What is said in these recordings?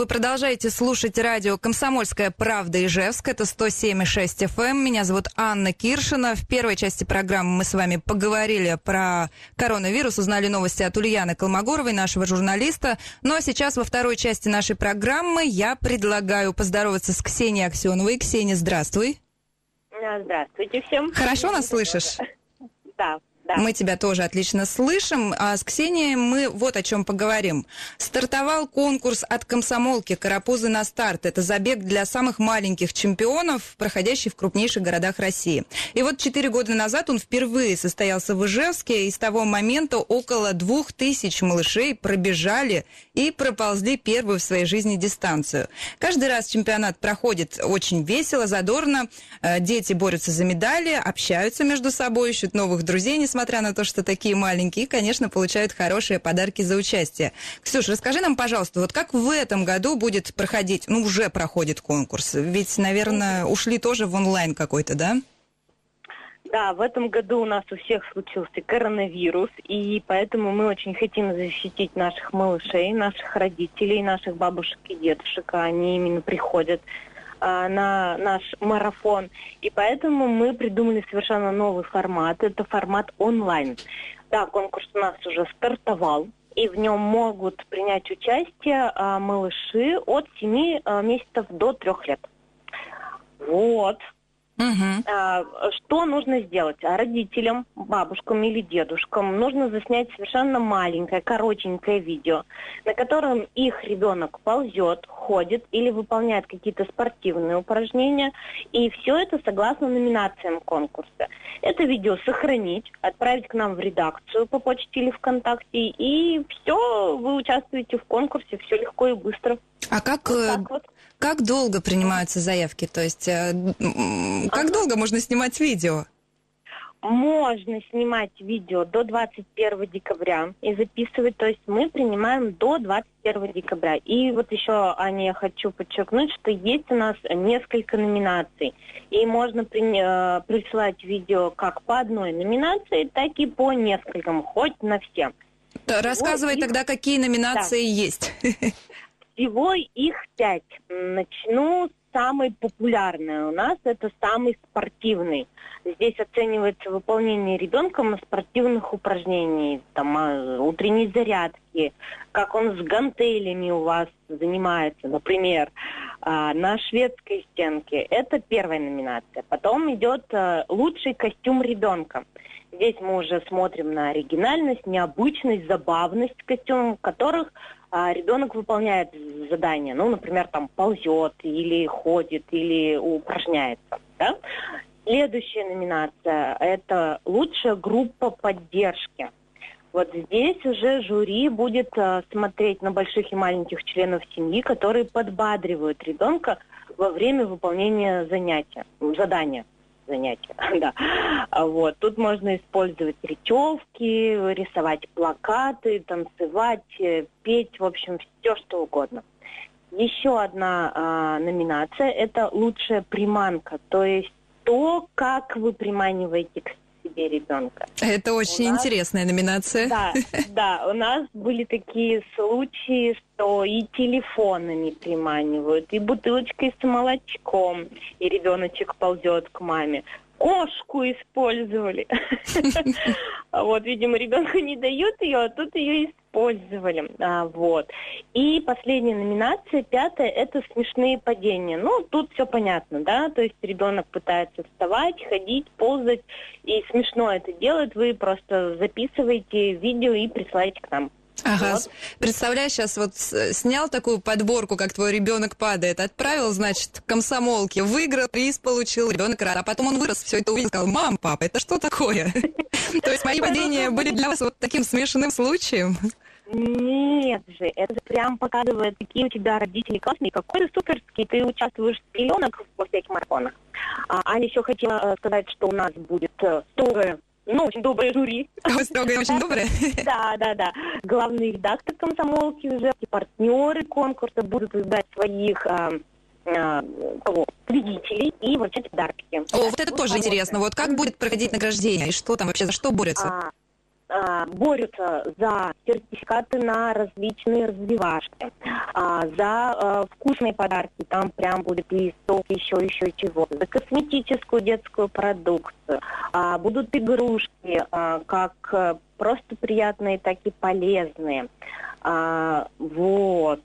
Вы продолжаете слушать радио «Комсомольская правда» Ижевск. Это 107,6 FM. Эм. Меня зовут Анна Киршина. В первой части программы мы с вами поговорили про коронавирус, узнали новости от Ульяны Колмогоровой, нашего журналиста. Ну а сейчас во второй части нашей программы я предлагаю поздороваться с Ксенией Аксеновой. Ксения, здравствуй. Здравствуйте всем. Хорошо нас слышишь? Да, да. Мы тебя тоже отлично слышим. А с Ксенией мы вот о чем поговорим. Стартовал конкурс от комсомолки «Карапузы на старт». Это забег для самых маленьких чемпионов, проходящий в крупнейших городах России. И вот четыре года назад он впервые состоялся в Ижевске, и с того момента около двух тысяч малышей пробежали и проползли первую в своей жизни дистанцию. Каждый раз чемпионат проходит очень весело, задорно. Э, дети борются за медали, общаются между собой, ищут новых друзей, несмотря несмотря на то, что такие маленькие, конечно, получают хорошие подарки за участие. Ксюш, расскажи нам, пожалуйста, вот как в этом году будет проходить, ну, уже проходит конкурс? Ведь, наверное, ушли тоже в онлайн какой-то, да? Да, в этом году у нас у всех случился коронавирус, и поэтому мы очень хотим защитить наших малышей, наших родителей, наших бабушек и дедушек. Они именно приходят на наш марафон. И поэтому мы придумали совершенно новый формат. Это формат онлайн. Да, конкурс у нас уже стартовал. И в нем могут принять участие а, малыши от 7 а, месяцев до 3 лет. Вот. Угу. Что нужно сделать? А родителям, бабушкам или дедушкам нужно заснять совершенно маленькое, коротенькое видео, на котором их ребенок ползет, ходит или выполняет какие-то спортивные упражнения. И все это согласно номинациям конкурса. Это видео сохранить, отправить к нам в редакцию по почте или ВКонтакте. И все, вы участвуете в конкурсе, все легко и быстро. А как, вот э, вот. Как долго принимаются заявки? То есть э, как долго можно снимать видео? Можно снимать видео до 21 декабря и записывать. То есть мы принимаем до 21 декабря. И вот еще, Аня, я хочу подчеркнуть, что есть у нас несколько номинаций. И можно при, э, присылать видео как по одной номинации, так и по нескольким, хоть на все. Рассказывай вот, тогда, какие номинации да. есть. Всего их пять. Начну с самой популярной у нас, это самый спортивный. Здесь оценивается выполнение ребенком спортивных упражнений, там, а, утренней зарядки, как он с гантелями у вас занимается, например, а, на шведской стенке. Это первая номинация. Потом идет а, лучший костюм ребенка. Здесь мы уже смотрим на оригинальность, необычность, забавность костюмов, которых а, ребенок выполняет задание, ну, например, там ползет или ходит или упражняется. Да? Следующая номинация – это лучшая группа поддержки. Вот здесь уже жюри будет э, смотреть на больших и маленьких членов семьи, которые подбадривают ребенка во время выполнения занятия, задания занятия. да. А вот. Тут можно использовать речевки, рисовать плакаты, танцевать, э, петь, в общем, все что угодно. Еще одна а, номинация – это лучшая приманка, то есть то, как вы приманиваете к себе ребенка. Это очень нас, интересная номинация. Да, да, у нас были такие случаи, что и телефонами приманивают, и бутылочкой с молочком, и ребеночек ползет к маме кошку использовали. Вот, видимо, ребенку не дают ее, а тут ее использовали. А, вот. И последняя номинация, пятая, это смешные падения. Ну, тут все понятно, да, то есть ребенок пытается вставать, ходить, ползать, и смешно это делает, вы просто записываете видео и присылаете к нам. Ага. Вот. Представляешь, сейчас вот снял такую подборку, как твой ребенок падает, отправил, значит, комсомолки, выиграл, приз получил, ребенок рад, а потом он вырос, все это увидел, сказал, мам, папа, это что такое? То есть мои падения были для вас вот таким смешанным случаем? Нет же, это прям показывает, какие у тебя родители классные, какой ты суперский, ты участвуешь с пеленок во всяких марафонах. А Аня еще хотела э, сказать, что у нас будет э, строгое ну, очень доброе жюри. Строгое, очень доброе? Да, да, да. Главный редактор комсомолки уже, партнеры конкурса будут выбирать своих а, победителей и вручать подарки. О, вот это тоже интересно. Вот как будет проходить награждение? И что там вообще, за что борются? А, борются за сертификаты на различные развивашки, а, за а, вкусные подарки, там прям будет и сок, еще, еще чего, за косметическую детскую продукцию, будут игрушки, как э, просто приятные, так и полезные. Вот.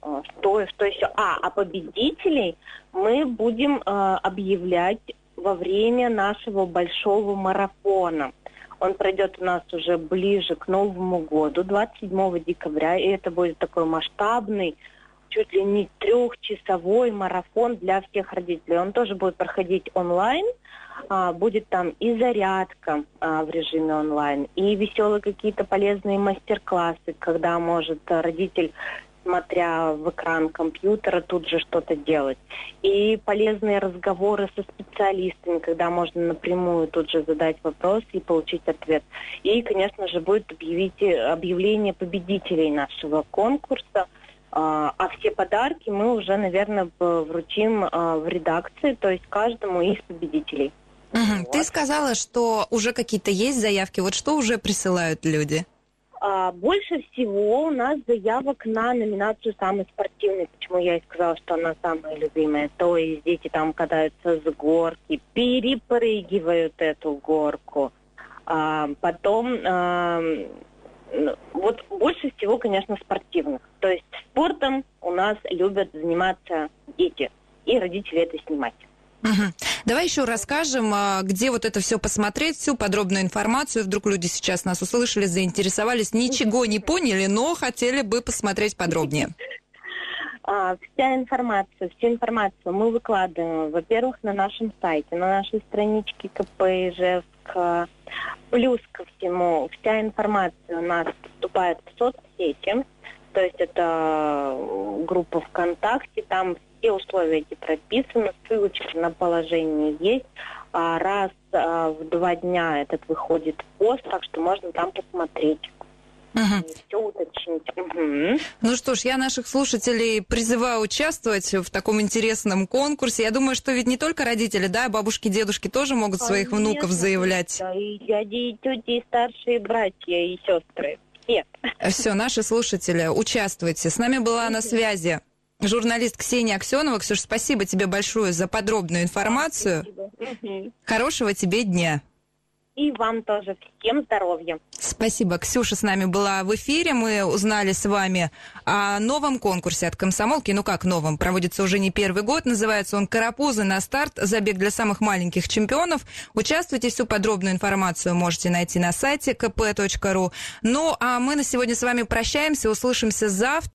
Что, что еще? А, а победителей мы будем объявлять во время нашего большого марафона. Он пройдет у нас уже ближе к Новому году, 27 декабря, и это будет такой масштабный, чуть ли не трехчасовой марафон для всех родителей. Он тоже будет проходить онлайн, а, будет там и зарядка а, в режиме онлайн, и веселые какие-то полезные мастер-классы, когда может родитель смотря в экран компьютера, тут же что-то делать. И полезные разговоры со специалистами, когда можно напрямую тут же задать вопрос и получить ответ. И, конечно же, будет объявить, объявление победителей нашего конкурса. А, а все подарки мы уже, наверное, вручим а, в редакции, то есть каждому из победителей. Угу. Вот. Ты сказала, что уже какие-то есть заявки. Вот что уже присылают люди? А, больше всего у нас заявок на номинацию «Самый спортивный». Почему я и сказала, что она самая любимая. То есть дети там катаются с горки, перепрыгивают эту горку. А, потом а, вот больше всего, конечно, спортивных. То есть спортом у нас любят заниматься дети. И родители это снимать. Давай еще расскажем, а, где вот это все посмотреть, всю подробную информацию. Вдруг люди сейчас нас услышали, заинтересовались, ничего не поняли, но хотели бы посмотреть подробнее. А, вся информация, всю информацию мы выкладываем, во-первых, на нашем сайте, на нашей страничке КП Ижевск. Плюс ко всему, вся информация у нас поступает в соцсети, то есть это группа ВКонтакте, там все условия эти прописаны, ссылочки на положение есть. А раз а, в два дня этот выходит пост, так что можно там посмотреть. Угу. Все уточнить. Угу. Ну что ж, я наших слушателей призываю участвовать в таком интересном конкурсе. Я думаю, что ведь не только родители, да, бабушки, дедушки тоже могут Конечно, своих внуков заявлять. Да, и дяди, и тети, и старшие братья, и сестры. Все. Все, наши слушатели, участвуйте. С нами была на связи журналист Ксения Аксенова. Ксюша, спасибо тебе большое за подробную информацию. Спасибо. Хорошего тебе дня. И вам тоже. Всем здоровья. Спасибо. Ксюша с нами была в эфире. Мы узнали с вами о новом конкурсе от комсомолки. Ну как новом? Проводится уже не первый год. Называется он «Карапузы на старт. Забег для самых маленьких чемпионов». Участвуйте. Всю подробную информацию можете найти на сайте kp.ru. Ну а мы на сегодня с вами прощаемся. Услышимся завтра.